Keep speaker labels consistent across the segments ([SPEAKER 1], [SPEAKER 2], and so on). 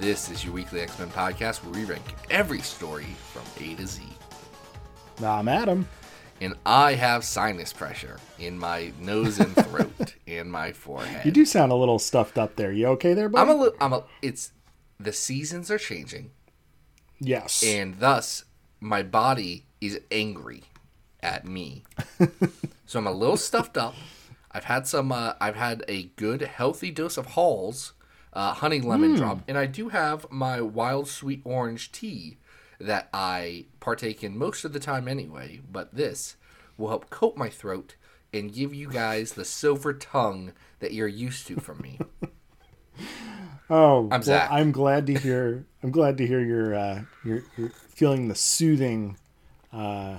[SPEAKER 1] This is your weekly X Men podcast where we rank every story from A to Z.
[SPEAKER 2] I'm Adam.
[SPEAKER 1] And I have sinus pressure in my nose and throat and my forehead.
[SPEAKER 2] You do sound a little stuffed up there. You okay there, buddy?
[SPEAKER 1] I'm a little. I'm a. It's the seasons are changing,
[SPEAKER 2] yes.
[SPEAKER 1] and thus my body is angry at me. so I'm a little stuffed up. I've had some. Uh, I've had a good, healthy dose of Halls, uh, honey lemon drop, and I do have my wild sweet orange tea that I partake in most of the time anyway. But this will help coat my throat and give you guys the silver tongue that you're used to from me.
[SPEAKER 2] oh,
[SPEAKER 1] I'm
[SPEAKER 2] well, I'm glad to hear. I'm glad to hear you're uh, you're, you're feeling the soothing, uh,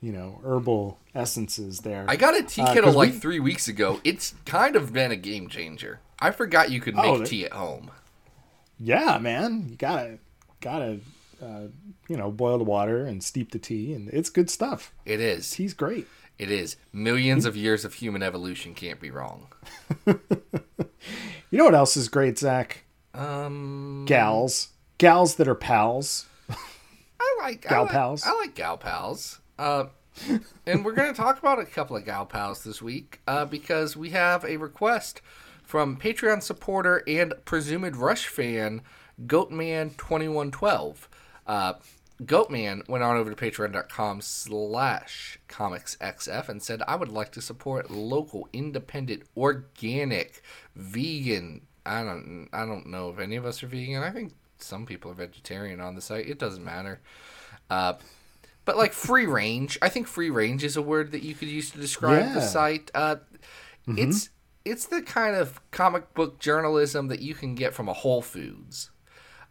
[SPEAKER 2] you know, herbal essences there.
[SPEAKER 1] I got a tea
[SPEAKER 2] Uh,
[SPEAKER 1] kettle like
[SPEAKER 2] we-
[SPEAKER 1] three weeks ago. It's kind of been a game changer. I forgot you could
[SPEAKER 2] Oh,
[SPEAKER 1] make
[SPEAKER 2] that-
[SPEAKER 1] tea at home.
[SPEAKER 2] yeah, man, you gotta gotta uh, you know boil the water and steep the tea, and it's good stuff.
[SPEAKER 1] It is.
[SPEAKER 2] Tea's great.
[SPEAKER 1] It is. Millions of years of human evolution can't be wrong.
[SPEAKER 2] You know what else is great, Zach?
[SPEAKER 1] Um,
[SPEAKER 2] Gals, gals that are pals.
[SPEAKER 1] I like
[SPEAKER 2] Gal
[SPEAKER 1] I like,
[SPEAKER 2] pals.
[SPEAKER 1] I like gal pals. Uh, and we're going to talk about a couple of gal pals this week uh, because we have a request from Patreon supporter and presumed Rush fan Goatman2112. Uh, Goatman went on over to patreon.com slash comicsxf and said, I would like to support local, independent, organic, vegan. I don't, I don't know if any of us are vegan. I think some people are vegetarian on the site. It doesn't matter. Uh, but like free range, I think free range is a word that you could use to describe the site. Uh, It's it's the kind of comic book journalism that you can get from a Whole Foods,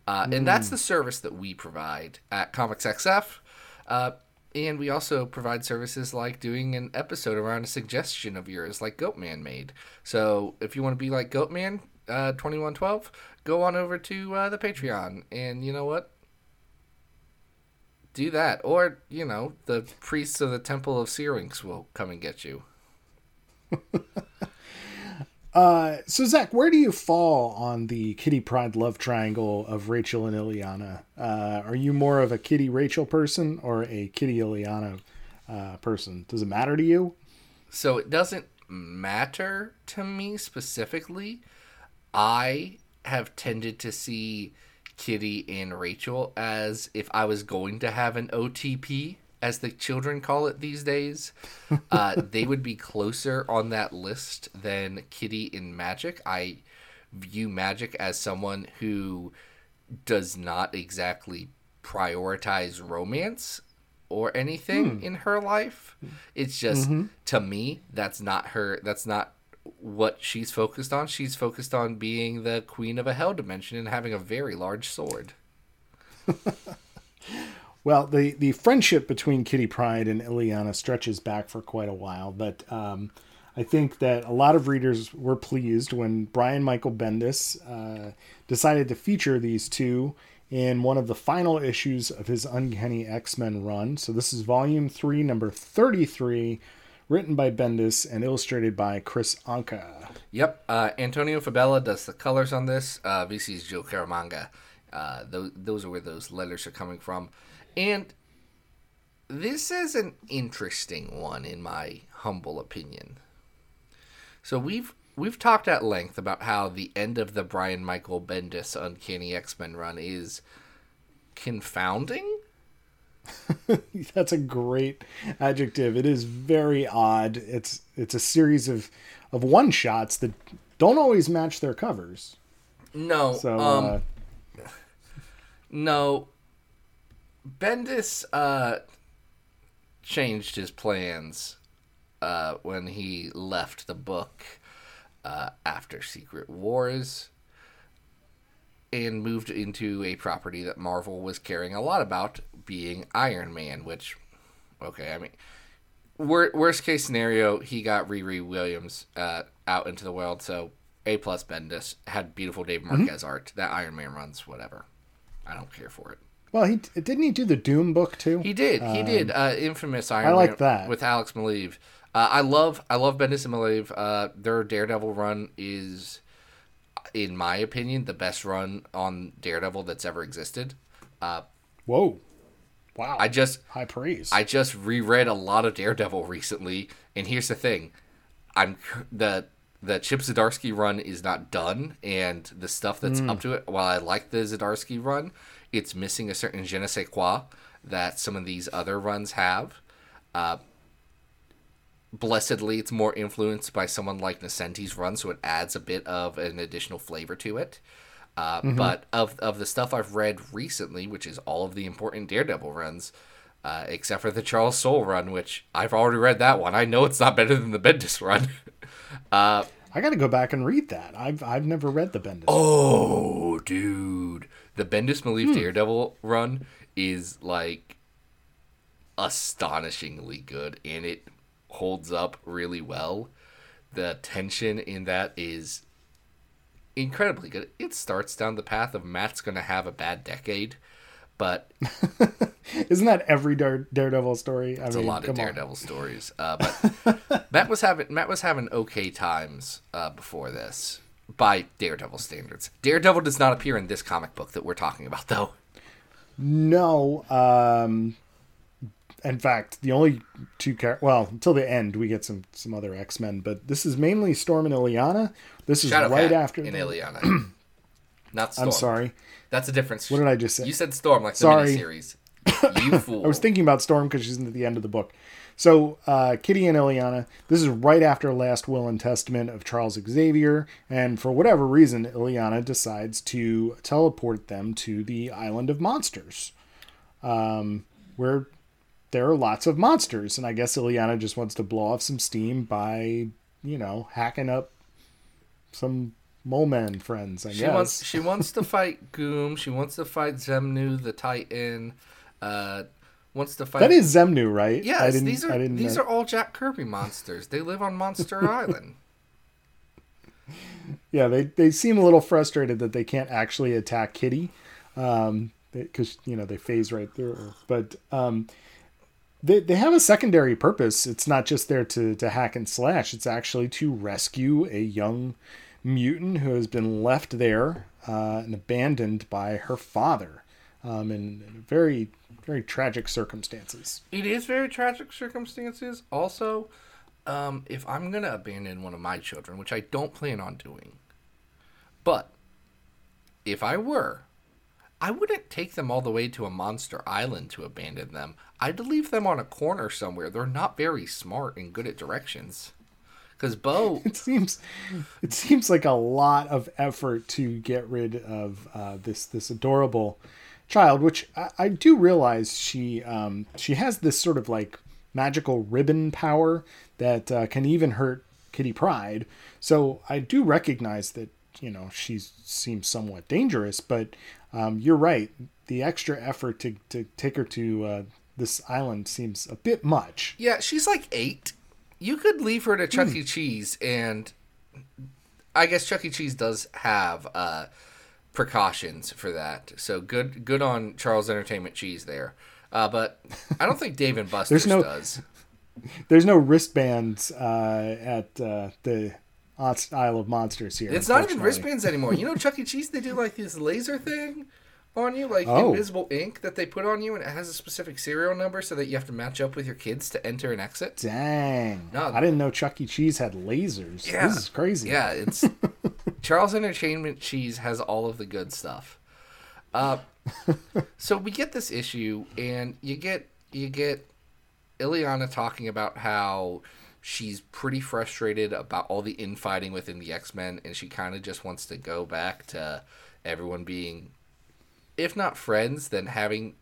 [SPEAKER 1] uh, and that's the service that we provide at Comics XF. Uh, and we also provide services like doing an episode around a suggestion of yours, like Goatman made. So if you want to be like Goatman uh, twenty one twelve, go on over to uh, the Patreon, and you know what? do that or you know the priests of the temple of syrinx will come and get you
[SPEAKER 2] Uh, so Zach, where do you fall on the Kitty Pryde love triangle of Rachel and Illyana? Uh, are you more of a Kitty Rachel person or a Kitty Illyana uh, person? Does it matter to you?
[SPEAKER 1] so it doesn't matter to me specifically i have tended to see kitty and rachel as if i was going to have an otp as the children call it these days uh, they would be closer on that list than kitty in magik i view magik as someone who does not exactly prioritize romance or anything in her life. It's just to me that's not her that's not what she's focused on. She's focused on being the queen of a hell dimension and having a very large sword.
[SPEAKER 2] Well, the, the friendship between Kitty Pryde and Illyana stretches back for quite a while, but um, I think that a lot of readers were pleased when Brian Michael Bendis uh, decided to feature these two in one of the final issues of his Uncanny X Men run. So, this is volume three, number 33, written by Bendis and illustrated by Kris Anka.
[SPEAKER 1] Yep, uh, Antonio Fabela does the colors on this. Uh, VC's Joe Caramagna. Uh, those, those are where those letters are coming from. And this is an interesting one, in my humble opinion. So we've we've talked at length about how the end of the Brian Michael Bendis Uncanny X Men run is confounding.
[SPEAKER 2] That's a great adjective. It is very odd. It's it's a series of of one shots that don't always match their covers.
[SPEAKER 1] No,
[SPEAKER 2] So
[SPEAKER 1] um,
[SPEAKER 2] uh,
[SPEAKER 1] No. Bendis uh changed his plans uh when he left the book uh after Secret Wars and moved into a property that Marvel was caring a lot about being Iron Man, which, okay, I mean, wor- worst case scenario, he got Riri Williams uh, out into the world, so A plus Bendis had beautiful Dave
[SPEAKER 2] Mm-hmm.
[SPEAKER 1] Marquez art. That Iron Man runs, whatever. I don't care for it.
[SPEAKER 2] Well, he didn't he do the Doom book too?
[SPEAKER 1] He did. He did. Uh, infamous Iron
[SPEAKER 2] Um, I like
[SPEAKER 1] Man
[SPEAKER 2] that.
[SPEAKER 1] with Alex Maleev. Uh, I love. I love Bendis and Maleev. Uh, their Daredevil run is, in my opinion, the best run on Daredevil that's ever existed. Uh,
[SPEAKER 2] Whoa, wow!
[SPEAKER 1] I just
[SPEAKER 2] high praise.
[SPEAKER 1] I just reread a lot of Daredevil recently, and here's the thing: I'm the the Chip Zdarsky run is not done, and the stuff that's up to it. While I like the Zdarsky run, it's missing a certain je ne sais quoi that some of these other runs have. Uh, blessedly, it's more influenced by someone like Nocenti's run, so it adds a bit of an additional flavor to it. Uh, But of of the stuff I've read recently, which is all of the important Daredevil runs, uh, except for the Charles Soule run, which I've already read that one. I know it's not better than the Bendis run. uh,
[SPEAKER 2] I got to go back and read that. I've I've never read the Bendis.
[SPEAKER 1] oh, dude, the Bendis Maleev Daredevil run is like astonishingly good, and it holds up really well. The tension in that is incredibly good. It starts down the path of Matt's going to have a bad decade, but
[SPEAKER 2] Isn't that every Dare, Daredevil story? I
[SPEAKER 1] It's
[SPEAKER 2] mean,
[SPEAKER 1] a lot of
[SPEAKER 2] come on.
[SPEAKER 1] Daredevil stories. Uh, but Matt was having Matt was having okay times uh, before this by Daredevil standards. Daredevil does not appear in this comic book that we're talking about, though.
[SPEAKER 2] No. Um, in fact, the only two char- well until the end we get some some other X Men, but this is mainly Storm and Illyana. This is
[SPEAKER 1] Shadowcat
[SPEAKER 2] right after.
[SPEAKER 1] in Illyana. not Storm.
[SPEAKER 2] I'm sorry.
[SPEAKER 1] That's a difference.
[SPEAKER 2] What did I just say?
[SPEAKER 1] You said Storm like the
[SPEAKER 2] Sorry.
[SPEAKER 1] miniseries. You fool.
[SPEAKER 2] I was thinking about Storm because she's at the end of the book. So, uh, Kitty and Illyana, this is right after Last Will and Testament of Charles Xavier, and for whatever reason, Illyana decides to teleport them to the Island of Monsters, um, where there are lots of monsters, and I guess Illyana just wants to blow off some steam by, you know, hacking up some mole men friends. I
[SPEAKER 1] She
[SPEAKER 2] guess.
[SPEAKER 1] wants she wants to fight Goom. She wants to fight Zemnu the Titan. Uh, wants to fight.
[SPEAKER 2] that is Zemnu, right? I
[SPEAKER 1] Yes,
[SPEAKER 2] didn't-
[SPEAKER 1] these are
[SPEAKER 2] I didn't
[SPEAKER 1] these
[SPEAKER 2] know-
[SPEAKER 1] are all Jack Kirby monsters. They live on Monster Island.
[SPEAKER 2] Yeah, they, they seem a little frustrated that they can't actually attack Kitty, um, because you know they phase right through her. But um, they they have a secondary purpose. It's not just there to to hack and slash. It's actually to rescue a young mutant who has been left there uh, and abandoned by her father, um, in, very very tragic circumstances.
[SPEAKER 1] It is very tragic circumstances. Also, um, if I'm gonna abandon one of my children, which I don't plan on doing, but if I were, I wouldn't take them all the way to a monster island to abandon them. I'd leave them on a corner somewhere. They're not very smart and good at directions. Because Bo,
[SPEAKER 2] It seems it seems like a lot of effort to get rid of uh, this this adorable child, which I, I do realize she um, she has this sort of like magical ribbon power that uh, can even hurt Kitty Pryde. So I do recognize that you know she seems somewhat dangerous, but um, you're right. The extra effort to to take her to uh, this island seems a bit much.
[SPEAKER 1] yeah, she's like eight. You could leave her to Chuck E. Cheese, and I guess Chuck E. Cheese does have uh, precautions for that. So good, good on Charles Entertainment Cheese there. Uh, but I don't think Dave and Buster's
[SPEAKER 2] no-
[SPEAKER 1] does.
[SPEAKER 2] There's no wristbands uh, at uh, the Isle of Monsters here.
[SPEAKER 1] It's not even wristbands anymore. You know, Chuck E. Cheese, they do like this laser thing on you, like
[SPEAKER 2] Oh.
[SPEAKER 1] invisible ink that they put on you, and it has a specific serial number so that you have to match up with your kids to enter and exit.
[SPEAKER 2] Dang.
[SPEAKER 1] No.
[SPEAKER 2] I didn't know Chuck E. Cheese had lasers.
[SPEAKER 1] Yeah.
[SPEAKER 2] This is crazy.
[SPEAKER 1] Yeah, it's Charles Entertainment Cheese has all of the good stuff. Uh, so we get this issue, and you get you get Illyana talking about how she's pretty frustrated about all the infighting within the X Men, and she kind of just wants to go back to everyone being, if not friends, then having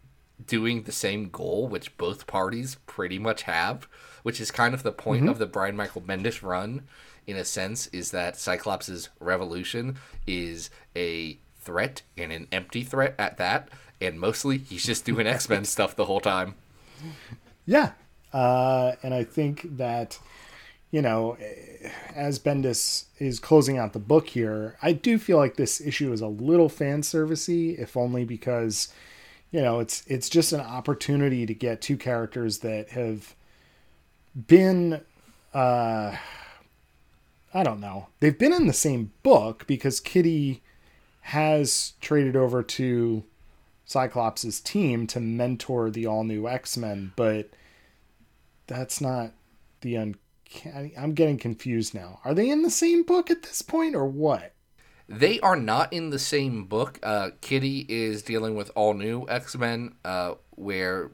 [SPEAKER 1] doing the same goal, which both parties pretty much have, which is kind of the point of the Brian Michael Bendis run, in a sense, is that Cyclops' revolution is a threat and an empty threat at that, and mostly he's just doing X Men stuff the whole time.
[SPEAKER 2] Yeah. Uh, and I think that, you know, as Bendis is closing out the book here, I do feel like this issue is a little fan servicey, if only because, you know, it's it's just an opportunity to get two characters that have been uh I don't know. They've been in the same book because Kitty has traded over to Cyclops' team to mentor the all new X Men, but that's not the uncanny. I'm getting confused now. Are they in the same book at this point, or what?
[SPEAKER 1] They are not in the same book. Uh, Kitty is dealing with all new X Men, uh, where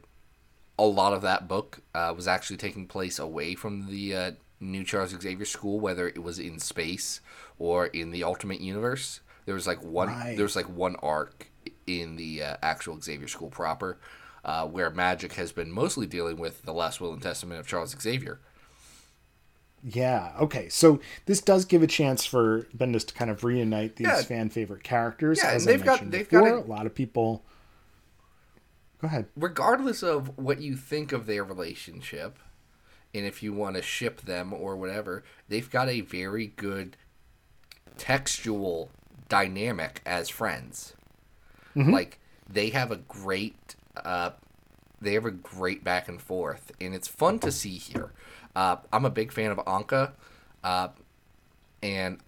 [SPEAKER 1] a lot of that book uh, was actually taking place away from the uh, new Charles Xavier School, whether it was in space or in the Ultimate Universe. There was like one.
[SPEAKER 2] Right.
[SPEAKER 1] There was like one arc in the uh, actual Xavier School proper, uh, where Magik has been mostly dealing with the Last Will and Testament of Charles Xavier.
[SPEAKER 2] Yeah. Okay. So this does give a chance for Bendis to kind of reunite these
[SPEAKER 1] Yeah.
[SPEAKER 2] fan favorite characters.
[SPEAKER 1] Yeah,
[SPEAKER 2] as
[SPEAKER 1] and
[SPEAKER 2] I
[SPEAKER 1] they've got-
[SPEAKER 2] mentioned
[SPEAKER 1] they've got
[SPEAKER 2] before.
[SPEAKER 1] a-
[SPEAKER 2] a lot of people. Go ahead.
[SPEAKER 1] regardless of what you think of their relationship and if you want to ship them or whatever they've got a very good textual dynamic as friends like they have a great uh they have a great back and forth and it's fun to see here uh i'm a big fan of anka uh and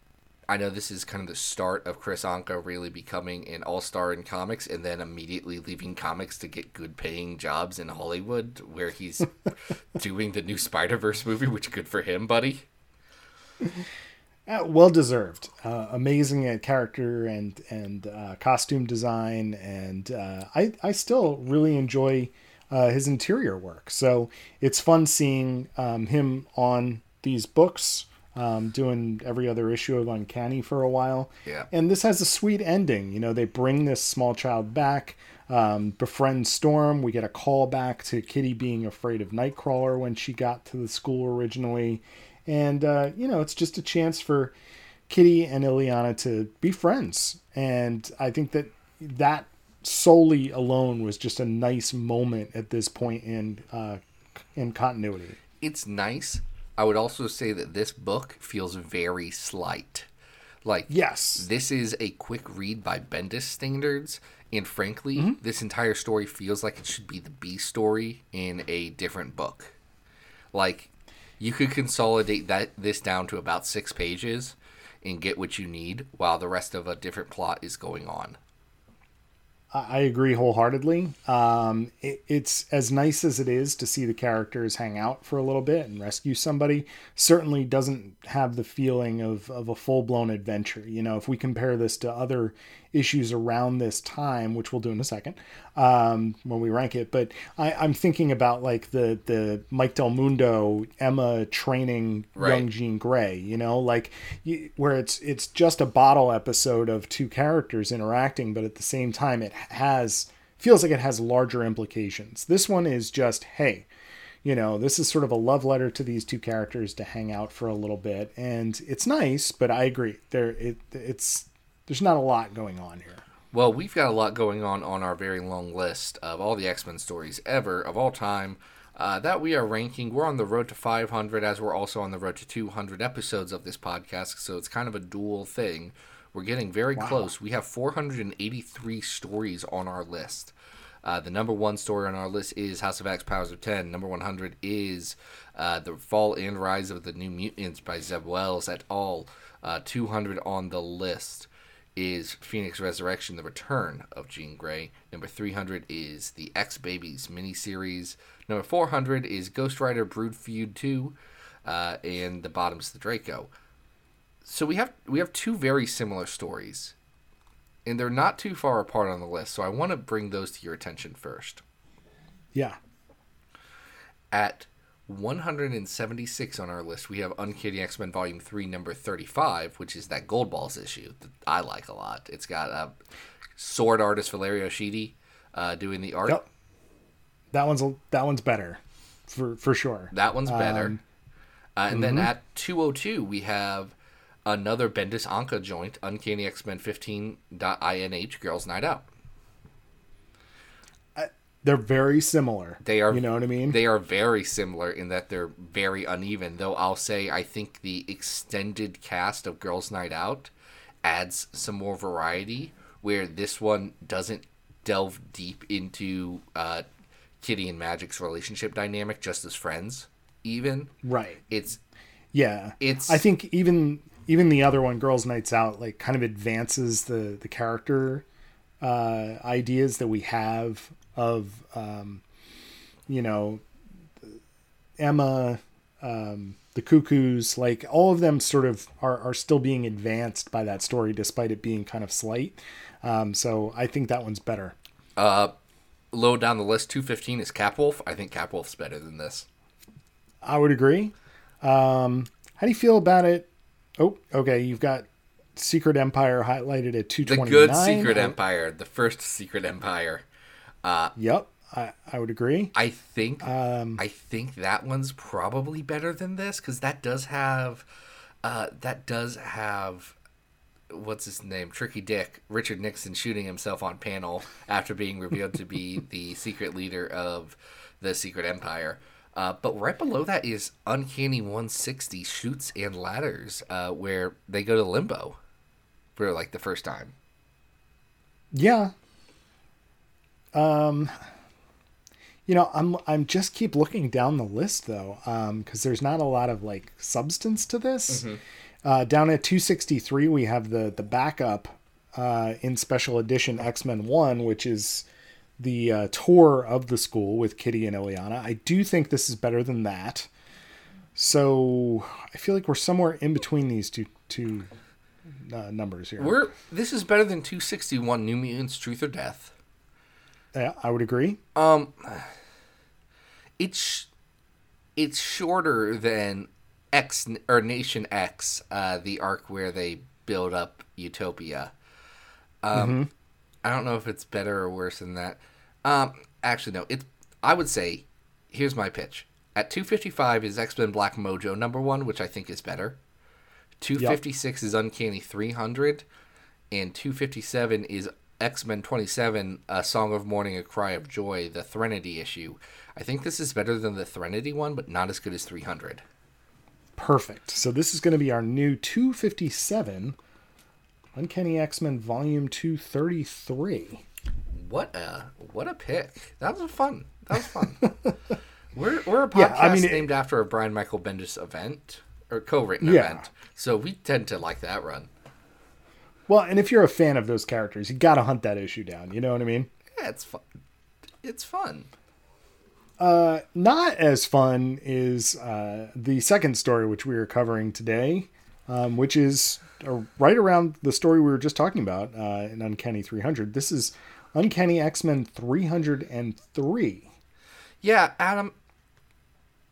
[SPEAKER 1] I know this is kind of the start of Kris Anka really becoming an all star in comics and then immediately leaving comics to get good paying jobs in Hollywood where he's doing the new Spider Verse movie, which good for him, buddy.
[SPEAKER 2] Uh, well deserved. Uh, amazing at character and and uh, costume design, and uh, I I still really enjoy uh, his interior work. So it's fun seeing um, him on these books, um, doing every other issue of Uncanny for a while.
[SPEAKER 1] Yeah.
[SPEAKER 2] And this has a sweet ending. You know, they bring this small child back, um, befriend Storm. We get a call back to Kitty being afraid of Nightcrawler when she got to the school originally. And, uh, you know, it's just a chance for Kitty and Illyana to be friends. And I think that that solely alone was just a nice moment at this point in uh, in continuity.
[SPEAKER 1] It's nice. I would also say that this book feels very slight. Like,
[SPEAKER 2] Yes.
[SPEAKER 1] this is a quick read by Bendis standards. And frankly, this entire story feels like it should be the B story in a different book. Like, you could consolidate that this down to about six pages and get what you need while the rest of a different plot is going on.
[SPEAKER 2] I agree wholeheartedly. Um, it, it's as nice as it is to see the characters hang out for a little bit and rescue somebody. Certainly doesn't have the feeling of, of a full blown adventure. You know, if we compare this to other issues around this time, which we'll do in a second um, when we rank it, but I, I'm thinking about like the the Mike Del Mundo Emma training
[SPEAKER 1] Right.
[SPEAKER 2] young Jean Grey, you know, like you, where it's it's just a bottle episode of two characters interacting, but at the same time it has feels like it has larger implications. This one is just hey, you know, this is sort of a love letter to these two characters to hang out for a little bit, and it's nice. But I agree, there it it's there's not a lot going on here.
[SPEAKER 1] Well, we've got a lot going on on our very long list of all the X Men stories ever, of all time, uh, that we are ranking. We're on the road to 500, as we're also on the road to 200 episodes of this podcast, so it's kind of a dual thing. We're getting very close. We have 483 stories on our list. Uh, the number one story on our list is House of X Powers of 10. Number 100 is uh, The Fall and Rise of the New Mutants by Zeb Wells et al. Uh, 200 on the list is Phoenix Resurrection: The Return of Jean Grey. Number 300 is the X Babies miniseries. Number 400 is Ghost Rider Brood Feud 2, uh, and the bottom's the Draco. So we have we have two very similar stories, and they're not too far apart on the list. So I want to bring those to your attention first.
[SPEAKER 2] Yeah,
[SPEAKER 1] At 176 on our list, we have Uncanny X Men Volume 3, number 35, which is that Gold Balls issue that I like a lot. It's got uh, sword artist Valerio Schiti uh, doing the art.
[SPEAKER 2] yep. That one's that one's better, for for sure.
[SPEAKER 1] That one's better.
[SPEAKER 2] Um,
[SPEAKER 1] uh, and then at 202, we have another Bendis Anka joint, Uncanny X Men 15.inh Girls Night Out.
[SPEAKER 2] They're very similar.
[SPEAKER 1] They are
[SPEAKER 2] You know what I mean?
[SPEAKER 1] They are very similar in that they're very uneven. Though I'll say I think the extended cast of Girls Night Out adds some more variety where this one doesn't delve deep into uh, Kitty and Magik's relationship dynamic just as friends even.
[SPEAKER 2] right.
[SPEAKER 1] It's
[SPEAKER 2] Yeah.
[SPEAKER 1] It's-
[SPEAKER 2] I think even even the other one, Girls Nights Out, like kind of advances the the character uh, ideas that we have of um, you know Emma, um, the Cuckoos, like all of them sort of are are still being advanced by that story, despite it being kind of slight. Um, so I think that one's better.
[SPEAKER 1] uh low down the list 215 is Capwolf. I think Capwolf's better than this.
[SPEAKER 2] I would agree. Um, how do you feel about it? Oh, okay. You've got Secret Empire highlighted at two
[SPEAKER 1] The good. Secret Empire, the first Secret Empire.
[SPEAKER 2] Yep, I, I would agree.
[SPEAKER 1] I think
[SPEAKER 2] Um,
[SPEAKER 1] I think that one's probably better than this because that does have uh, that does have what's his name Tricky Dick Richard Nixon shooting himself on panel after being revealed to be the secret leader of the Secret Empire. Uh, but right below that is Uncanny 160 shoots and ladders, uh, where they go to limbo for like the first time.
[SPEAKER 2] Yeah. Um, you know, I'm I'm just keep looking down the list though, um, because there's not a lot of like substance to this. Uh, down at 263, we have the the backup uh, in special edition X Men One, which is the uh, tour of the school with Kitty and Illyana. I do think this is better than that. So I feel like we're somewhere in between these two two uh, numbers here.
[SPEAKER 1] We're this is better than 261 New Mutants Truth or Death.
[SPEAKER 2] Yeah, I would agree.
[SPEAKER 1] Um, it's it's shorter than X or Nation X, uh, the arc where they build up Utopia. Um, I don't know if it's better or worse than that. Um, actually, no. It's I would say, here's my pitch. At 255 is X Men Black Mojo number one, which I think is better. 256 is Uncanny 300, and 257 is X Men 27, A Song of Mourning, A Cry of Joy, the Threnody issue. I think this is better than the Threnody one, but not as good as 300.
[SPEAKER 2] Perfect. So this is going to be our new 257 Uncanny X-Men Volume 233.
[SPEAKER 1] What a what a pick! That was fun. That was fun. we're we're a podcast
[SPEAKER 2] Yeah, I mean, it-
[SPEAKER 1] named after a Brian Michael Bendis event or co-written
[SPEAKER 2] Yeah.
[SPEAKER 1] event, so we tend to like that run.
[SPEAKER 2] Well, and if you're a fan of those characters, you got to hunt that issue down. You know what I mean?
[SPEAKER 1] Yeah, it's fun. It's fun.
[SPEAKER 2] Not as fun is uh, the second story, which we are covering today, um, which is uh, right around the story we were just talking about uh, in Uncanny 300. This is Uncanny X-Men 303.
[SPEAKER 1] Yeah, Adam.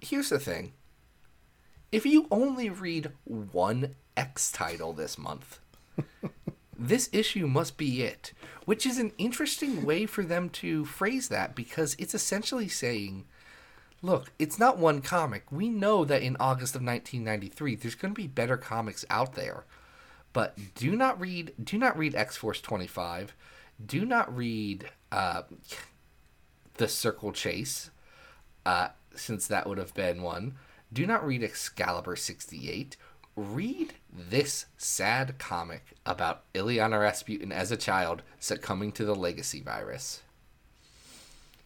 [SPEAKER 1] Here's the thing. If you only read one X title this month, this issue must be it. Which is an interesting way for them to phrase that because it's essentially saying, look, it's not one comic. We know that in August of 1993 there's going to be better comics out there. But do not read do not read X-Force 25. Do not read uh, The Circle Chase uh, since that would have been one. Do not read Excalibur 68. Read this sad comic about Illyana Rasputin as a child succumbing to the legacy virus.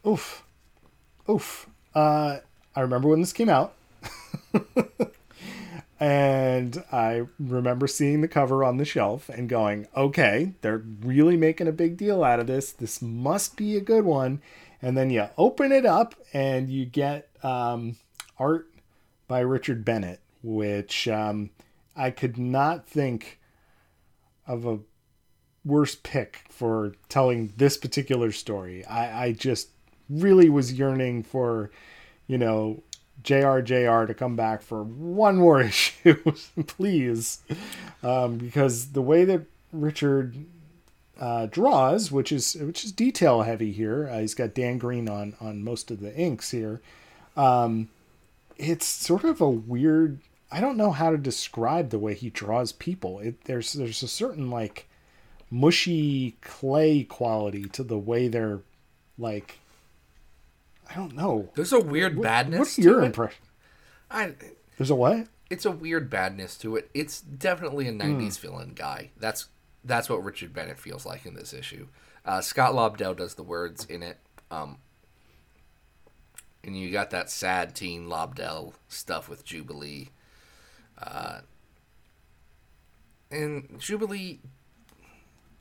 [SPEAKER 2] Oof. Oof. Uh, I remember when this came out. and I remember seeing the cover on the shelf and going, okay, they're really making a big deal out of this. This must be a good one. And then you open it up and you get um, art by Richard Bennett, which um, I could not think of a worse pick for telling this particular story. I, I just really was yearning for, you know, JRJR to come back for one more issue, please. Um, because the way that Richard uh, draws, which is which is detail heavy here, uh, he's got Dan Green on on most of the inks here. Um, it's sort of a weird. I don't know how to describe the way he draws people. It, there's there's a certain like mushy clay quality to the way they're like I don't know.
[SPEAKER 1] There's a weird badness.
[SPEAKER 2] What's your
[SPEAKER 1] it.
[SPEAKER 2] impression?
[SPEAKER 1] I,
[SPEAKER 2] There's a what?
[SPEAKER 1] it's a weird badness to it. It's definitely a '90s villain guy. That's that's what Richard Bennett feels like in this issue. Uh, Scott Lobdell does the words in it, um, and you got that sad teen Lobdell stuff with Jubilee. Uh, and Jubilee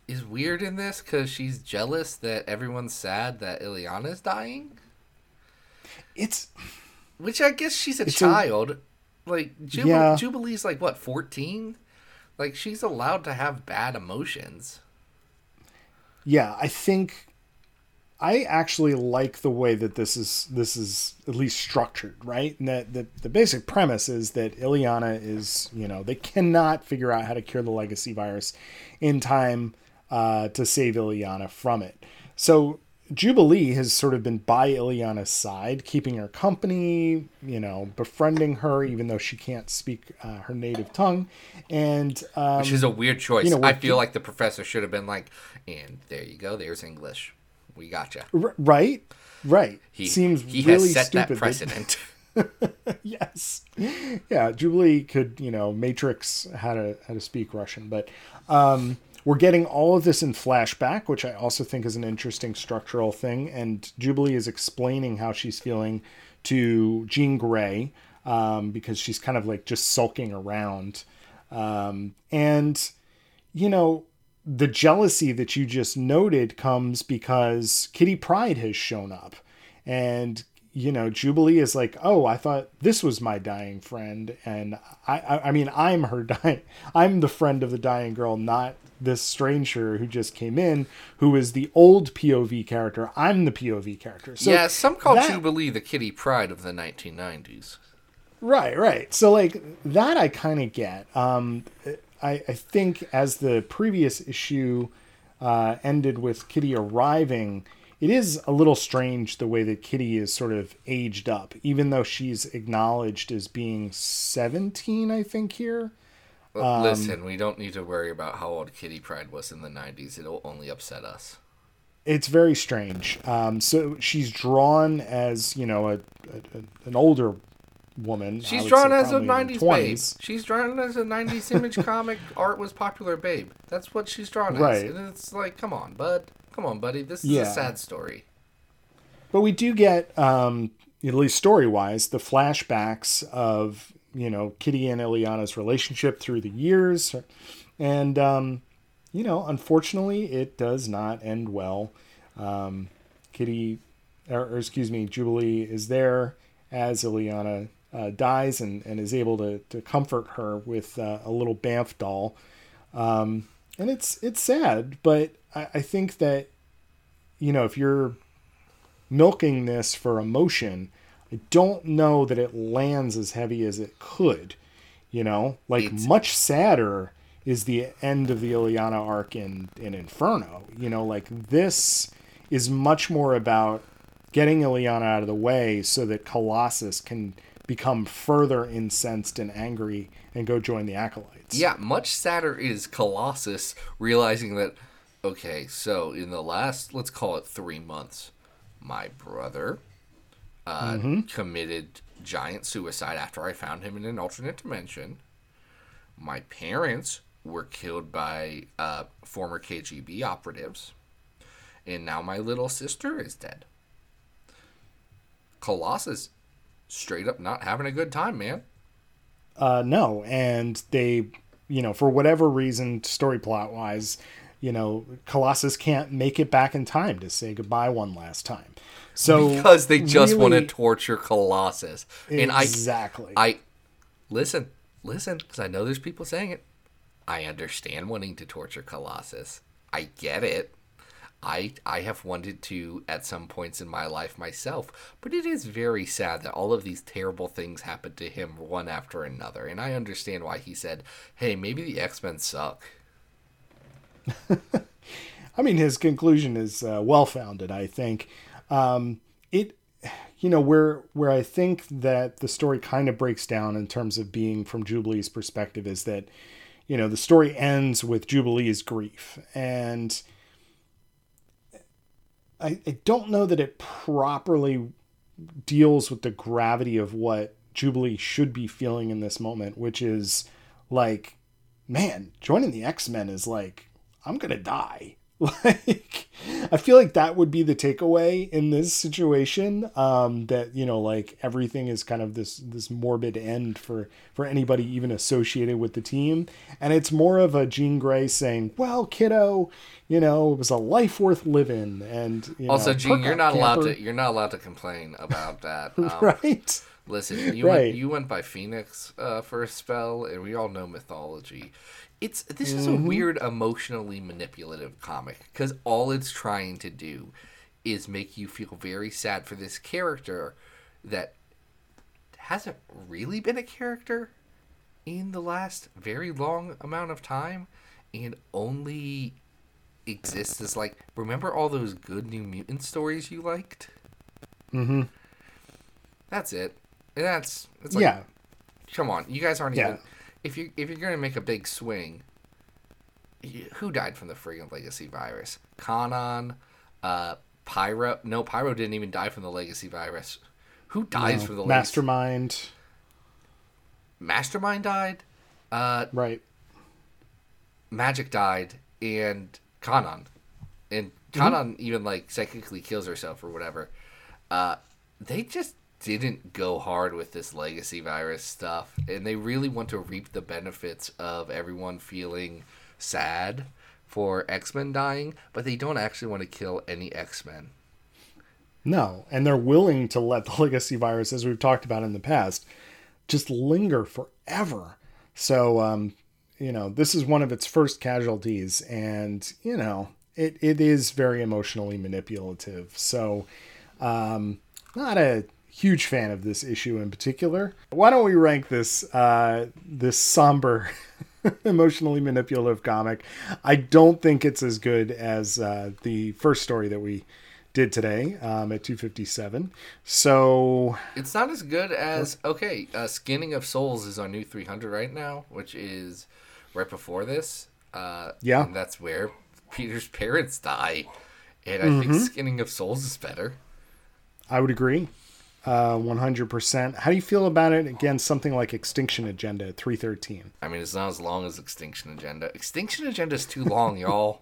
[SPEAKER 1] is weird in this because she's jealous that everyone's sad that Illyana's dying.
[SPEAKER 2] It's
[SPEAKER 1] Which I guess she's a
[SPEAKER 2] It's a-
[SPEAKER 1] child. like
[SPEAKER 2] Yeah.
[SPEAKER 1] Jubilee's like what, fourteen? Like she's allowed to have bad emotions.
[SPEAKER 2] yeah, I think I actually like the way that this is this is at least structured, right? And that the, the basic premise is that Illyana is, you know, they cannot figure out how to cure the legacy virus in time uh, to save Illyana from it. So Jubilee has sort of been by Illyana's side, keeping her company, you know, befriending her, even though she can't speak uh, her native tongue. And um,
[SPEAKER 1] Which is a weird choice.
[SPEAKER 2] you know,
[SPEAKER 1] I feel like the professor should have been like, and there you go, there's English. We gotcha.
[SPEAKER 2] r- right, right,
[SPEAKER 1] He
[SPEAKER 2] seems
[SPEAKER 1] he
[SPEAKER 2] really
[SPEAKER 1] has set
[SPEAKER 2] stupid.
[SPEAKER 1] that precedent.
[SPEAKER 2] yes yeah jubilee could you know matrix how to how to speak russian but um we're getting all of this in flashback which i also think is an interesting structural thing and jubilee is explaining how she's feeling to jean grey um, because she's kind of like just sulking around um, and you know the jealousy that you just noted comes because kitty pryde has shown up and you know jubilee is like oh i thought this was my dying friend and i i, I mean i'm her dying i'm the friend of the dying girl not this stranger who just came in who is the old pov character i'm the pov character so
[SPEAKER 1] yeah, some call
[SPEAKER 2] that-
[SPEAKER 1] Jubilee the kitty pride of the 1990s.
[SPEAKER 2] Right, right. So like that I kind of get. Um, I, I think as the previous issue uh, ended with Kitty arriving, it is a little strange the way that Kitty is sort of aged up, even though she's acknowledged as being 17, I think, here. Um,
[SPEAKER 1] Listen, we don't need to worry about how old Kitty Pryde was in the 90s. It'll only upset us.
[SPEAKER 2] It's very strange. Um, so she's drawn as, you know, a, a, an older woman.
[SPEAKER 1] She's drawn as a
[SPEAKER 2] probably in her
[SPEAKER 1] 90s babe. She's drawn as a 90s image comic. Art was popular babe. That's what she's drawn as. And it's like, come on, bud. Come on, buddy. This is
[SPEAKER 2] Yeah.
[SPEAKER 1] a sad story.
[SPEAKER 2] But we do get, um, at least story wise, the flashbacks of, you know, Kitty and Illyana's relationship through the years. And, um, you know, unfortunately, it does not end well. Um, Kitty, or, or excuse me, Jubilee is there as Illyana uh, dies and, and is able to, to comfort her with uh, a little Banff doll. Um, and it's it's sad, but I, I think that, you know, if you're milking this for emotion, I don't know that it lands as heavy as it could. You know, like
[SPEAKER 1] It's-
[SPEAKER 2] much sadder is the end of the Illyana arc in, in Inferno. You know, like this is much more about getting Illyana out of the way so that Colossus can become further incensed and angry and go join the acolytes.
[SPEAKER 1] Yeah, much sadder is Colossus realizing that, okay, so in the last, let's call it three months, my brother uh,
[SPEAKER 2] Mm-hmm.
[SPEAKER 1] committed giant suicide after I found him in an alternate dimension. My parents were killed by uh, former KGB operatives. And now my little sister is dead. Colossus straight up not having a good time, man.
[SPEAKER 2] uh, no, and they, you know, for whatever reason, story plot wise, you know, Colossus can't make it back in time to say goodbye one last time. So
[SPEAKER 1] because they just want to torture Colossus. And I,
[SPEAKER 2] exactly.
[SPEAKER 1] I listen, listen, because I know there's people saying it. I understand wanting to torture Colossus. I get it. I I have wanted to at some points in my life myself, but it is very sad that all of these terrible things happened to him one after another. And I understand why he said, "Hey, maybe the X Men suck."
[SPEAKER 2] I mean, his conclusion is uh, well founded. I think um, it, you know, where where I think that the story kind of breaks down in terms of being from Jubilee's perspective is that, you know, the story ends with Jubilee's grief, and I, I don't know that it properly deals with the gravity of what Jubilee should be feeling in this moment, which is like, man, joining the X Men is like, I'm gonna die. Like, I feel like that would be the takeaway in this situation. Um, that you know, like everything is kind of this this morbid end for for anybody even associated with the team, and it's more of a Jean Grey saying, "Well, kiddo, you know, it was a life worth living." And you
[SPEAKER 1] also,
[SPEAKER 2] know, Jean,
[SPEAKER 1] you're not allowed to you're not allowed to complain about that. Um,
[SPEAKER 2] right.
[SPEAKER 1] Listen, you
[SPEAKER 2] Right.
[SPEAKER 1] went you went by Phoenix uh, for a spell, and we all know mythology. It's this is a
[SPEAKER 2] Mm-hmm.
[SPEAKER 1] weird, emotionally manipulative comic because all it's trying to do is make you feel very sad for this character that hasn't really been a character in the last very long amount of time, and only exists as like remember all those good New Mutant stories you liked.
[SPEAKER 2] Mm-hmm.
[SPEAKER 1] That's it. And that's it's like,
[SPEAKER 2] yeah.
[SPEAKER 1] Come on, you guys aren't
[SPEAKER 2] Yeah.
[SPEAKER 1] even. If you if you're gonna make a big swing, who died from the friggin' legacy virus? Kanan, uh, Pyro. No, Pyro didn't even die from the legacy virus. Who dies
[SPEAKER 2] No.
[SPEAKER 1] from the legacy?
[SPEAKER 2] Mastermind.
[SPEAKER 1] Mastermind died. Uh,
[SPEAKER 2] Right.
[SPEAKER 1] Magik died, and Kanan, and
[SPEAKER 2] Mm-hmm.
[SPEAKER 1] Even like psychically kills herself or whatever. Uh, they just didn't go hard with this legacy virus stuff, and they really want to reap the benefits of everyone feeling sad for X Men dying, but they don't actually want to kill any X Men.
[SPEAKER 2] No, and they're willing to let the legacy virus, as we've talked about in the past, just linger forever. So, um, you know, this is one of its first casualties, and you know, it, it is very emotionally manipulative. So, um, not a huge fan of this issue in particular. Why don't we rank this uh, this somber, emotionally manipulative comic? I don't think it's as good as uh, the first story that we did today um, at 257. So
[SPEAKER 1] It's not as good as okay. Uh, Skinning of Souls is our new 300 right now, which is right before this. Uh,
[SPEAKER 2] Yeah.
[SPEAKER 1] and that's where Peter's parents die, and I
[SPEAKER 2] Mm-hmm.
[SPEAKER 1] think Skinning of Souls is better.
[SPEAKER 2] I would agree. Uh, 100%. How do you feel about it against something like Extinction Agenda at 313?
[SPEAKER 1] I mean, it's not as long as Extinction Agenda. Extinction Agenda is too long, y'all.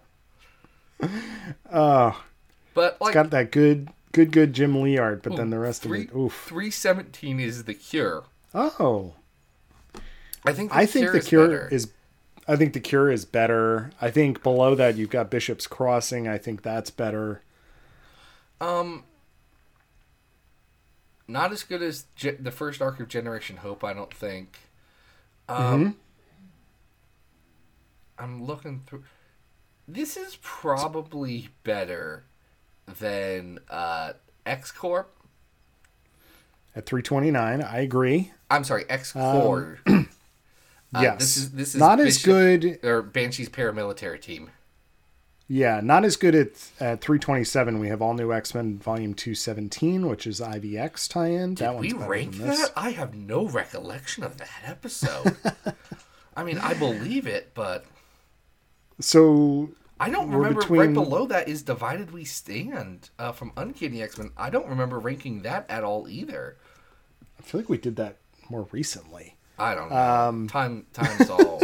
[SPEAKER 2] Oh,
[SPEAKER 1] But like
[SPEAKER 2] got that good, good, good Jim Lee art, but then the rest
[SPEAKER 1] three,
[SPEAKER 2] of it, oof.
[SPEAKER 1] 317 is the cure.
[SPEAKER 2] Oh,
[SPEAKER 1] I think the
[SPEAKER 2] I think the cure is. I think the cure is better. I think below that you've got Bishop's Crossing. I think that's better.
[SPEAKER 1] Um, not as good as Ge- the first arc of Generation Hope. I don't think. Um,
[SPEAKER 2] Mm-hmm.
[SPEAKER 1] I'm looking through. This is probably better than uh, X Corp.
[SPEAKER 2] At 329, I agree.
[SPEAKER 1] I'm sorry, X Corp. Uh,
[SPEAKER 2] yes.
[SPEAKER 1] this is this is
[SPEAKER 2] not as good.
[SPEAKER 1] or Banshee's paramilitary team.
[SPEAKER 2] Yeah, not as good at at 327. We have all new X Men Volume 217, which is IVX tie-in. that
[SPEAKER 1] Did we
[SPEAKER 2] one's better
[SPEAKER 1] rank that? I have no recollection of that episode. I mean, I believe it, but
[SPEAKER 2] So
[SPEAKER 1] I don't remember.
[SPEAKER 2] between-
[SPEAKER 1] Right below that is Divided We Stand uh, from Uncanny X Men. I don't remember ranking that at all either.
[SPEAKER 2] I feel like we did that more recently.
[SPEAKER 1] I don't know. Time time's all.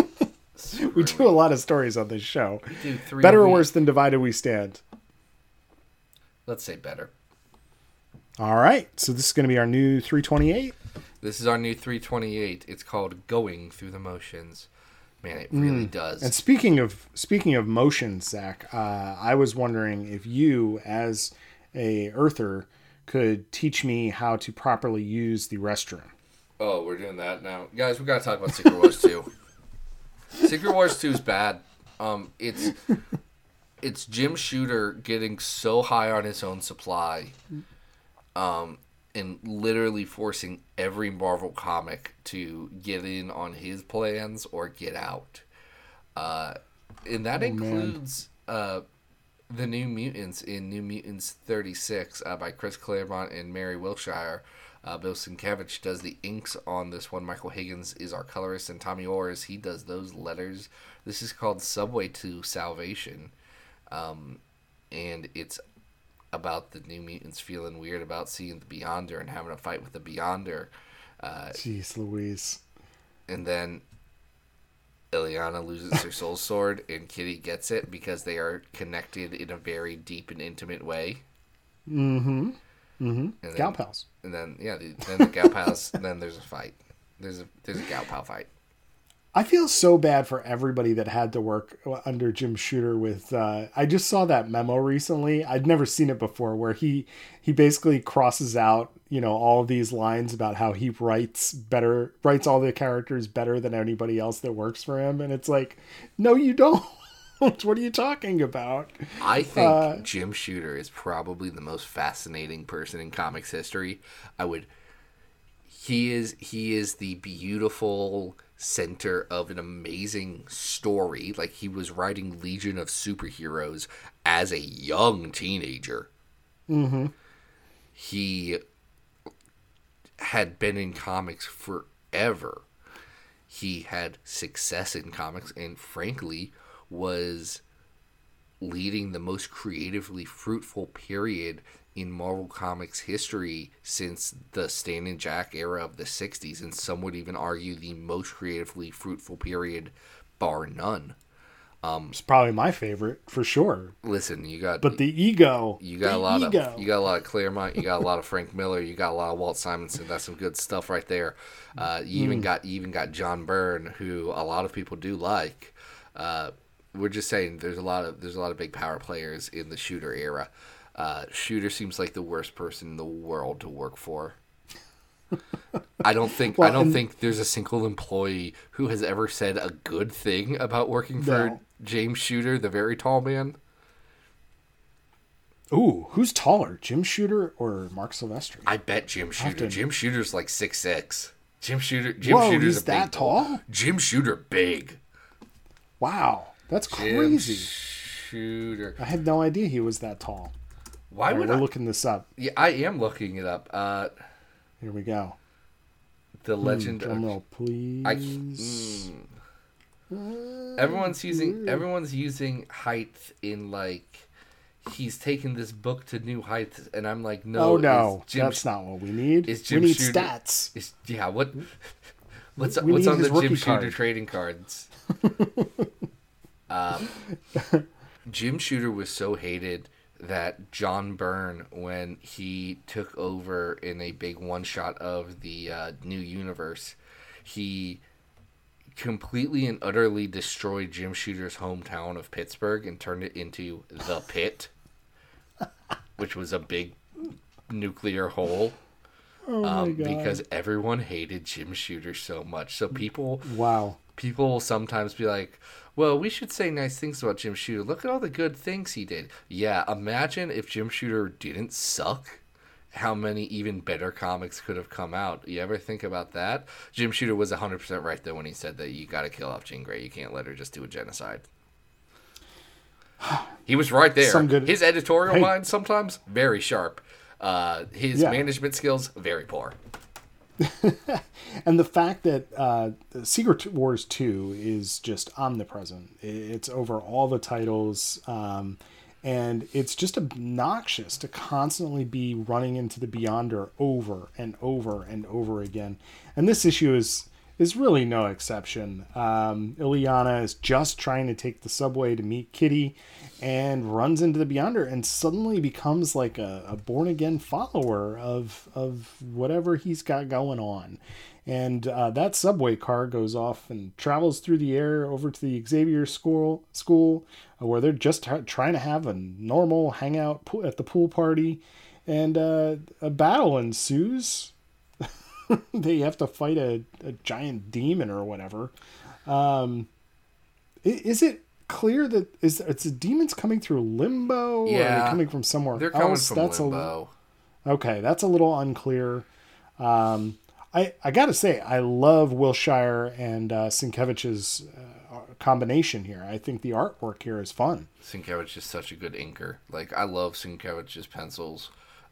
[SPEAKER 2] We do a lot of stories on this show.
[SPEAKER 1] do three
[SPEAKER 2] Better or
[SPEAKER 1] week.
[SPEAKER 2] worse than Divided We Stand.
[SPEAKER 1] Let's say better.
[SPEAKER 2] All right, so this is going to be our new 328.
[SPEAKER 1] This is our new 328. It's called Going Through the Motions. Man, it really does.
[SPEAKER 2] Mm. And speaking of speaking of motion, Zach, uh, I was wondering if you, as a Earther, could teach me how to properly use the restroom.
[SPEAKER 1] Oh, we're doing that now, guys. We gotta talk about Secret Wars two. Secret Wars two is bad. Um, it's it's Jim Shooter getting so high on his own supply, um, and literally forcing every Marvel comic to get in on his plans or get out. Uh, and that includes uh, the New Mutants in New Mutants 36 uh, by Chris Claremont and Mary Wilshire. Uh, Bill Sienkiewicz does the inks on this one. Michael Higgins is our colorist, and Tommy Orrs, he does those letters. This is called Subway to Salvation. Um, and it's about the New Mutants feeling weird about seeing the Beyonder and having a fight with the Beyonder.
[SPEAKER 2] Jeez Louise.
[SPEAKER 1] and then Illyana loses her soul sword and Kitty gets it because they are connected in a very deep and intimate way.
[SPEAKER 2] Mm-hmm. Mm-hmm.
[SPEAKER 1] And then,
[SPEAKER 2] Gal pals.
[SPEAKER 1] And then yeah, the, then the gal pals. then there's a fight. There's a there's a gal pal fight.
[SPEAKER 2] I feel so bad for everybody that had to work under Jim Shooter with uh, I just saw that memo recently. I'd never seen it before where he he basically crosses out, you know, all these lines about how he writes better writes all the characters better than anybody else that works for him and it's like, "No you don't." what are you talking about?
[SPEAKER 1] I think
[SPEAKER 2] Uh,
[SPEAKER 1] Jim Shooter is probably the most fascinating person in comics history. I would he is he is the beautiful center of an amazing story. Like he was writing Legion of Superheroes as a young teenager.
[SPEAKER 2] Mm-hmm.
[SPEAKER 1] He had been in comics forever. He had success in comics and frankly was leading the most creatively fruitful period in Marvel Comics history since the Stan and Jack era of the 60s, and some would even argue the most creatively fruitful period, bar none.
[SPEAKER 2] It's probably my favorite for sure.
[SPEAKER 1] Listen, you got
[SPEAKER 2] But the ego,
[SPEAKER 1] you got a lot
[SPEAKER 2] ego.
[SPEAKER 1] of you got a lot of Claremont, you got a lot of Frank Miller, you got a lot of Walt Simonson. That's some good stuff right there. Uh, you even got you even got John Byrne, who a lot of people do like. Uh, we're just saying there's a lot of there's a lot of big power players in the shooter era. Uh, shooter seems like the worst person in the world to work for. I don't think I don't
[SPEAKER 2] and-
[SPEAKER 1] think there's a single employee who has ever said a good thing about working for
[SPEAKER 2] No.
[SPEAKER 1] James Shooter, the very tall man.
[SPEAKER 2] Ooh, who's taller, Jim Shooter or Marc Silvestri?
[SPEAKER 1] I bet Jim Shooter.
[SPEAKER 2] to-
[SPEAKER 1] Jim Shooter's like six six. Jim Shooter. Jim
[SPEAKER 2] Whoa,
[SPEAKER 1] Shooter's
[SPEAKER 2] he's that tall?
[SPEAKER 1] Jim Shooter big.
[SPEAKER 2] Wow, that's
[SPEAKER 1] Jim
[SPEAKER 2] crazy.
[SPEAKER 1] Shooter.
[SPEAKER 2] I had no idea he was that tall.
[SPEAKER 1] Why
[SPEAKER 2] right,
[SPEAKER 1] would
[SPEAKER 2] we're
[SPEAKER 1] I?
[SPEAKER 2] looking this up.
[SPEAKER 1] yeah, I am looking it up. Uh,
[SPEAKER 2] Here we go.
[SPEAKER 1] the legend
[SPEAKER 2] Drum
[SPEAKER 1] of.
[SPEAKER 2] roll, please.
[SPEAKER 1] I, mm. everyone's using everyone's using height in like he's taking this book to new heights, and I'm like, no,
[SPEAKER 2] oh no,
[SPEAKER 1] Jim
[SPEAKER 2] that's not what we need.
[SPEAKER 1] is
[SPEAKER 2] We need
[SPEAKER 1] Shooter-
[SPEAKER 2] stats.
[SPEAKER 1] Is, yeah, what? What's
[SPEAKER 2] We
[SPEAKER 1] what's on the Jim
[SPEAKER 2] rookie
[SPEAKER 1] Shooter
[SPEAKER 2] card.
[SPEAKER 1] trading cards? um, Jim Shooter was so hated that John Byrne, when he took over in a big one shot of the uh, new universe, he completely and utterly destroyed Jim Shooter's hometown of Pittsburgh and turned it into the Pit, which was a big nuclear hole
[SPEAKER 2] Oh my
[SPEAKER 1] um,
[SPEAKER 2] god!
[SPEAKER 1] because everyone hated Jim Shooter so much. So people
[SPEAKER 2] wow.
[SPEAKER 1] people will sometimes be like, "Well, we should say nice things about Jim Shooter. Look at all the good things he did." Yeah, imagine if Jim Shooter didn't suck. How many even better comics could have come out? You ever think about that? Jim Shooter was 100% right though when he said that you got to kill off Jean Grey. You can't let her just do a genocide. He was right there.
[SPEAKER 2] Some good-
[SPEAKER 1] His editorial
[SPEAKER 2] Hey.
[SPEAKER 1] mind sometimes very sharp. Uh, his
[SPEAKER 2] Yeah.
[SPEAKER 1] management skills very poor.
[SPEAKER 2] And the fact that uh, Secret Wars 2 is just omnipresent, it's over all the titles. Um, and it's just obnoxious to constantly be running into the Beyonder over and over and over again. And this issue is is really no exception. Um, Illyana is just trying to take the subway to meet Kitty and runs into the Beyonder and suddenly becomes like a, a born again follower of of whatever he's got going on. And uh, that subway car goes off and travels through the air over to the Xavier school school uh, where they're just t- trying to have a normal hangout pool at the pool party, and uh, a battle ensues. they have to fight a, a giant demon or whatever. Um, is it clear that is it's demons coming through limbo or are
[SPEAKER 1] Yeah.
[SPEAKER 2] they coming from somewhere
[SPEAKER 1] They're coming
[SPEAKER 2] else?
[SPEAKER 1] from
[SPEAKER 2] That's a
[SPEAKER 1] limbo.
[SPEAKER 2] Okay, that's a little unclear. Um, I I gotta say, I love Wilshire and uh, Sienkiewicz's uh, combination here. I think the artwork here is fun.
[SPEAKER 1] Sienkiewicz is such a good inker. Like I love Sienkiewicz's pencils,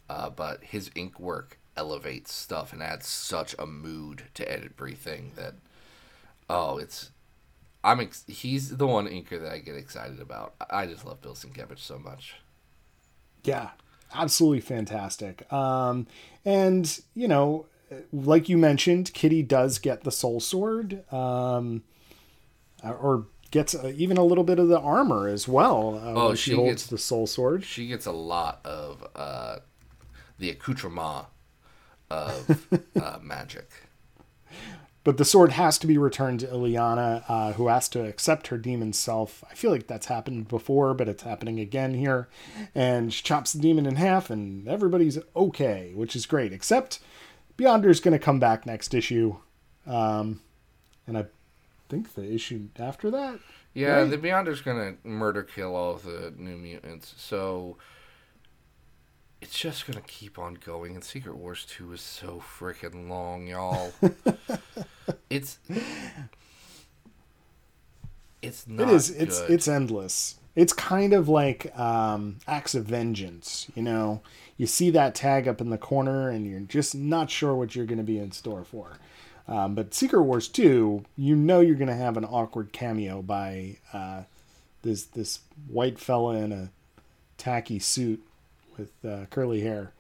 [SPEAKER 1] uh, but his ink work elevates stuff and adds such a mood to everything that oh, it's I'm ex- he's the one inker that I get excited about. I just love Bill Sienkiewicz so much.
[SPEAKER 2] Yeah, absolutely fantastic. Um, and you know, like you mentioned, Kitty does get the Soul Sword, um, or gets uh, even a little bit of the armor as well. Uh,
[SPEAKER 1] Oh,
[SPEAKER 2] she,
[SPEAKER 1] she
[SPEAKER 2] holds
[SPEAKER 1] gets-
[SPEAKER 2] the Soul Sword.
[SPEAKER 1] She gets a lot of uh, the accoutrement of uh, Magik.
[SPEAKER 2] But the sword has to be returned to Illyana, uh, who has to accept her demon self. I feel like that's happened before, but it's happening again here. And she chops the demon in half, and everybody's okay, which is great. Except Beyonder's going to come back next issue. Um, and I think the issue after that.
[SPEAKER 1] Yeah,
[SPEAKER 2] Right.
[SPEAKER 1] the Beyonder's gonna murder kill all of the new mutants, so it's just gonna keep on going. And Secret Wars Two is so freaking long, y'all. it's it's not.
[SPEAKER 2] it is. It's
[SPEAKER 1] good.
[SPEAKER 2] it's endless. It's kind of like um, acts of vengeance. You know, you see that tag up in the corner, and you're just not sure what you're going to be in store for. Um, but Secret Wars two, you know, you're going to have an awkward cameo by uh, this this white fella in a tacky suit with uh, curly hair.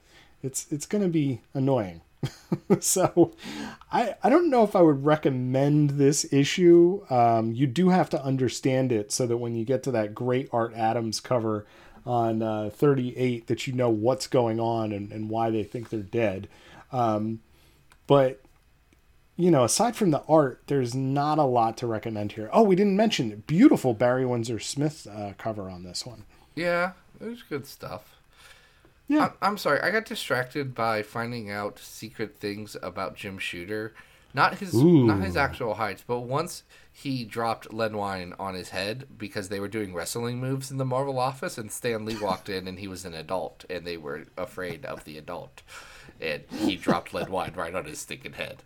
[SPEAKER 2] It's it's going to be annoying. so I, I don't know if I would recommend this issue. Um, you do have to understand it so that when you get to that great Art Adams cover on uh, 38 that you know what's going on and, and why they think they're dead. Um, but you know, aside from the art, there's not a lot to recommend here. Oh, we didn't mention. Beautiful Barry Windsor Smith uh, cover on this one.
[SPEAKER 1] yeah. There's good stuff.
[SPEAKER 2] Yeah.
[SPEAKER 1] I'm, I'm sorry, I got distracted by finding out secret things about Jim Shooter. Not his
[SPEAKER 2] Ooh.
[SPEAKER 1] not his actual heights, but once he dropped Len Wein on his head because they were doing wrestling moves in the Marvel office and Stan Lee walked in and he was an adult and they were afraid of the adult. And he dropped Len Wein right on his stinking head.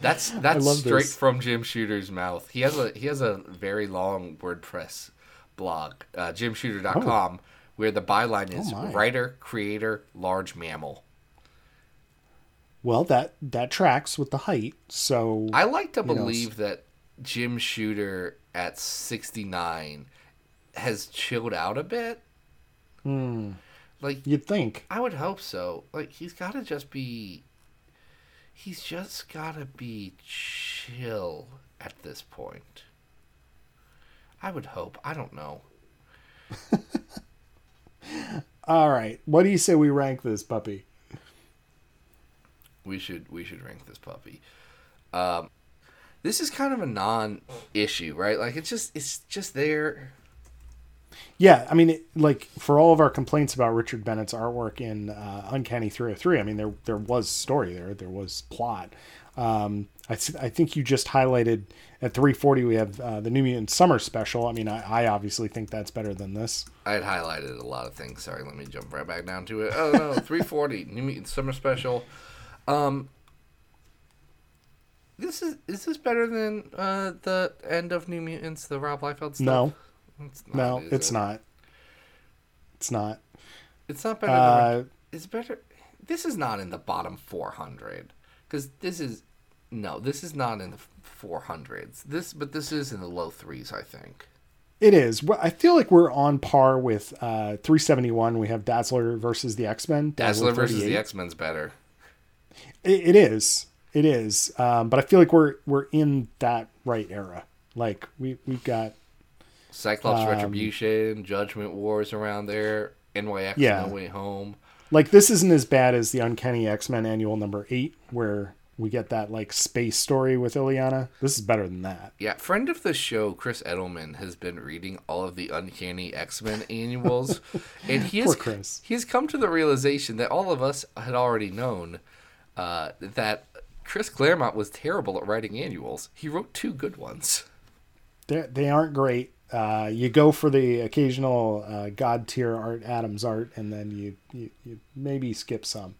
[SPEAKER 1] That's that's straight
[SPEAKER 2] this.
[SPEAKER 1] from Jim Shooter's mouth. He has a he has a very long WordPress blog, uh, jimshooter.com, where the byline is
[SPEAKER 2] Oh
[SPEAKER 1] writer, creator, large mammal.
[SPEAKER 2] Well, that that tracks with the height. So
[SPEAKER 1] I like to
[SPEAKER 2] know,
[SPEAKER 1] believe that Jim Shooter at 69 has chilled out a bit.
[SPEAKER 2] Hmm.
[SPEAKER 1] Like
[SPEAKER 2] you'd think.
[SPEAKER 1] I would hope so. Like he's got to just be he's just got to be chill at this point. I would hope. I don't know.
[SPEAKER 2] All right. What do you say we rank this puppy?
[SPEAKER 1] We should we should rank this puppy. Um, this is kind of a non-issue, right? Like it's just it's just there.
[SPEAKER 2] Yeah, I mean, it, like for all of our complaints about Richard Bennett's artwork in uh, Uncanny 303, I mean, there there was story there, there was plot. Um, I, I think you just highlighted at 340 we have uh, the New Mutant Summer Special. I mean, I, I obviously think that's better than this.
[SPEAKER 1] I had highlighted a lot of things. Sorry, let me jump right back down to it. Oh no, 340 New Mutant Summer Special. Um, this is is this better than uh, the end of New Mutants, the Rob Liefeld stuff?
[SPEAKER 2] No,
[SPEAKER 1] it's not,
[SPEAKER 2] no, it's
[SPEAKER 1] it?
[SPEAKER 2] not. It's not.
[SPEAKER 1] It's not better.
[SPEAKER 2] Uh,
[SPEAKER 1] than, it's better. This is not in the bottom 400 because this is no, this is not in the 400s. This, but this is in the low threes, I think.
[SPEAKER 2] It is. Well, I feel like we're on par with uh, 371. We have Dazzler versus the X Men.
[SPEAKER 1] Dazzler versus the X Men's better.
[SPEAKER 2] It, it is. It is. Um, but I feel like we're we're in that right era. Like we we've got
[SPEAKER 1] Cyclops
[SPEAKER 2] Um,
[SPEAKER 1] Retribution, Judgment Wars around there, NYX
[SPEAKER 2] Yeah.
[SPEAKER 1] No Way Home.
[SPEAKER 2] like this isn't as bad as the Uncanny X Men Annual Number Eight, where we get that like space story with Illyana. This is better than that.
[SPEAKER 1] Yeah, friend of the show, Chris Edelman, has been reading all of the Uncanny X Men annuals, and he has
[SPEAKER 2] Chris.
[SPEAKER 1] he's come to the realization that all of us had already known uh, that Chris Claremont was terrible at writing annuals. He wrote two good ones.
[SPEAKER 2] They they aren't great. Uh, you go for the occasional uh, god tier Art Adams art, and then you you, you maybe skip some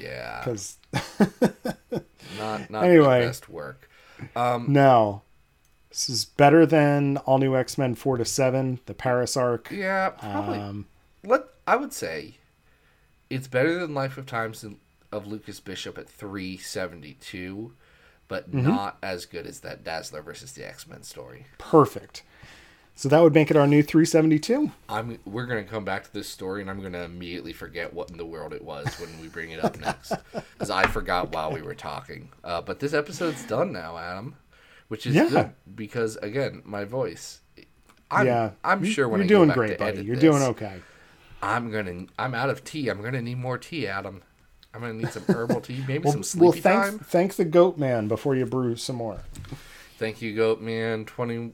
[SPEAKER 1] Yeah,
[SPEAKER 2] because
[SPEAKER 1] not not
[SPEAKER 2] Anyway.
[SPEAKER 1] the best work. Um,
[SPEAKER 2] no, this is better than All New X Men four to seven, the Paris arc.
[SPEAKER 1] Yeah, probably.
[SPEAKER 2] Um,
[SPEAKER 1] Let I would say it's better than Life of Times of Lucas Bishop at three seventy two, but
[SPEAKER 2] Mm-hmm.
[SPEAKER 1] not as good as that Dazzler versus the X Men story.
[SPEAKER 2] perfect. So that would make it our new 372.
[SPEAKER 1] I'm we're gonna come back to this story, and I'm gonna immediately forget what in the world it was when we bring it up next, because I forgot while we were talking. Uh, but this episode's done now, Adam, which is
[SPEAKER 2] Yeah.
[SPEAKER 1] good because again, my voice. I'm,
[SPEAKER 2] yeah,
[SPEAKER 1] I'm sure when
[SPEAKER 2] you're
[SPEAKER 1] I
[SPEAKER 2] doing great,
[SPEAKER 1] to
[SPEAKER 2] buddy. You're
[SPEAKER 1] this,
[SPEAKER 2] doing okay.
[SPEAKER 1] I'm gonna. I'm out of tea. I'm gonna need more tea, Adam. I'm gonna need some herbal tea, maybe
[SPEAKER 2] Well,
[SPEAKER 1] some
[SPEAKER 2] well
[SPEAKER 1] sleepy
[SPEAKER 2] thank
[SPEAKER 1] time.
[SPEAKER 2] thank the goat man before you brew some more.
[SPEAKER 1] Thank you, Goat Man. Twenty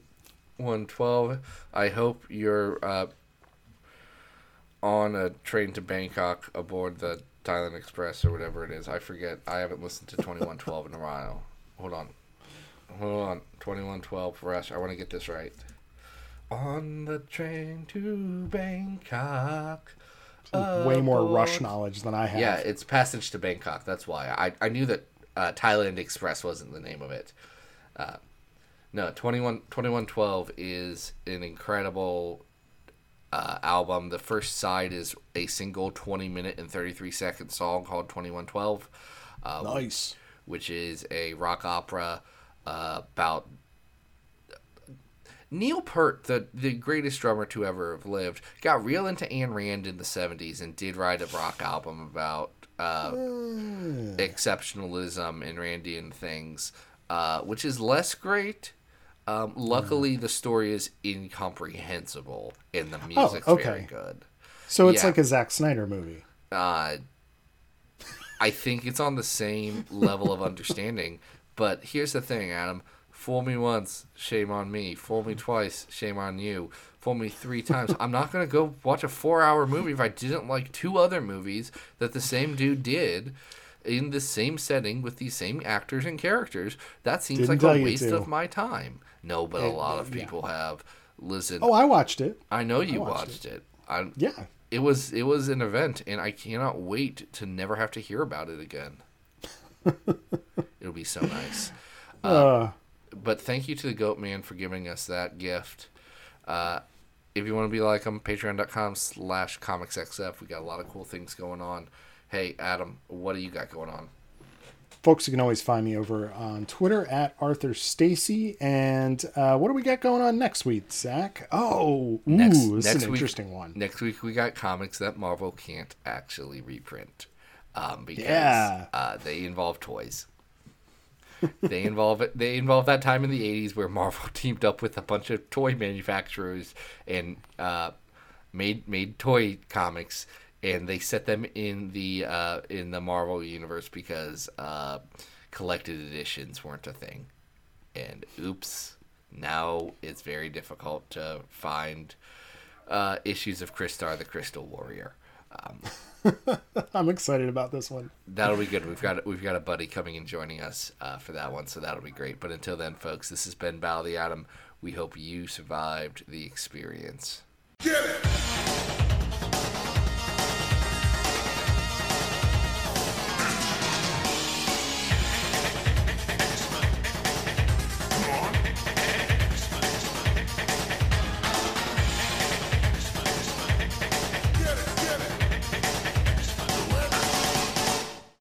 [SPEAKER 1] one twelve. I hope you're uh, on a train to Bangkok aboard the Thailand Express or whatever it is. I forget. I haven't listened to twenty one twelve in a while. Hold on. Hold on. Twenty one twelve Rush. I want to get this right. On the train to Bangkok.
[SPEAKER 2] Way more Rush knowledge than I have.
[SPEAKER 1] yeah, it's Passage to Bangkok. That's why I, I knew that uh, Thailand Express wasn't the name of it. Uh, no, 21, 2112 is an incredible uh, album. The first side is a single 20 minute and 33 second song called 2112, uh,
[SPEAKER 2] nice.
[SPEAKER 1] which is a rock opera uh, about Neil Peart, the, the greatest drummer to ever have lived, got real into Ayn Rand in the 70s and did write a rock album about uh, exceptionalism and Randian things, uh, which is less great. Um, luckily, the story is incomprehensible and the music's very
[SPEAKER 2] okay.
[SPEAKER 1] good.
[SPEAKER 2] So it's
[SPEAKER 1] yeah.
[SPEAKER 2] like a Zack Snyder movie.
[SPEAKER 1] Uh, I think it's on the same level of understanding. But here's the thing, Adam. Fool me once, shame on me. Fool me twice, shame on you. Fool me three times. I'm not going to go watch a four hour movie if I didn't like two other movies that the same dude did in the same setting with these same actors and characters. That seems
[SPEAKER 2] Didn't
[SPEAKER 1] like a waste of my time. No, but a lot of
[SPEAKER 2] yeah.
[SPEAKER 1] people have. Listen,
[SPEAKER 2] Oh, I watched it.
[SPEAKER 1] I know you
[SPEAKER 2] watched
[SPEAKER 1] watched it. I,
[SPEAKER 2] Yeah.
[SPEAKER 1] it was it was an event and i cannot wait to never have to hear about it again it'll be so nice
[SPEAKER 2] Uh,
[SPEAKER 1] but thank you to the goat man for giving us that gift uh, if you want to be like him patreon.com slash comicsxf we got a lot of cool things going on hey adam what do you got going on
[SPEAKER 2] folks, you can always find me over on Twitter at Arthur Stacy. And uh, what do we got going on next week, Zach? Oh, ooh,
[SPEAKER 1] next,
[SPEAKER 2] this
[SPEAKER 1] next
[SPEAKER 2] is an
[SPEAKER 1] week,
[SPEAKER 2] interesting one.
[SPEAKER 1] next week we got comics that marvel can't actually reprint um, because
[SPEAKER 2] Yeah.
[SPEAKER 1] uh, they involve toys they involve it. They involve that time in the '80s where Marvel teamed up with a bunch of toy manufacturers and uh, made made toy comics, and they set them in the uh, in the Marvel universe because uh, collected editions weren't a thing. And oops, now it's very difficult to find uh, issues of Crystar the Crystal Warrior. Um,
[SPEAKER 2] I'm excited about this one.
[SPEAKER 1] That'll be good. We've got we've got a buddy coming and joining us uh, for that one, so that'll be great. But until then, folks, this has been Battle of the Atom. We hope you survived the experience.
[SPEAKER 3] Get it!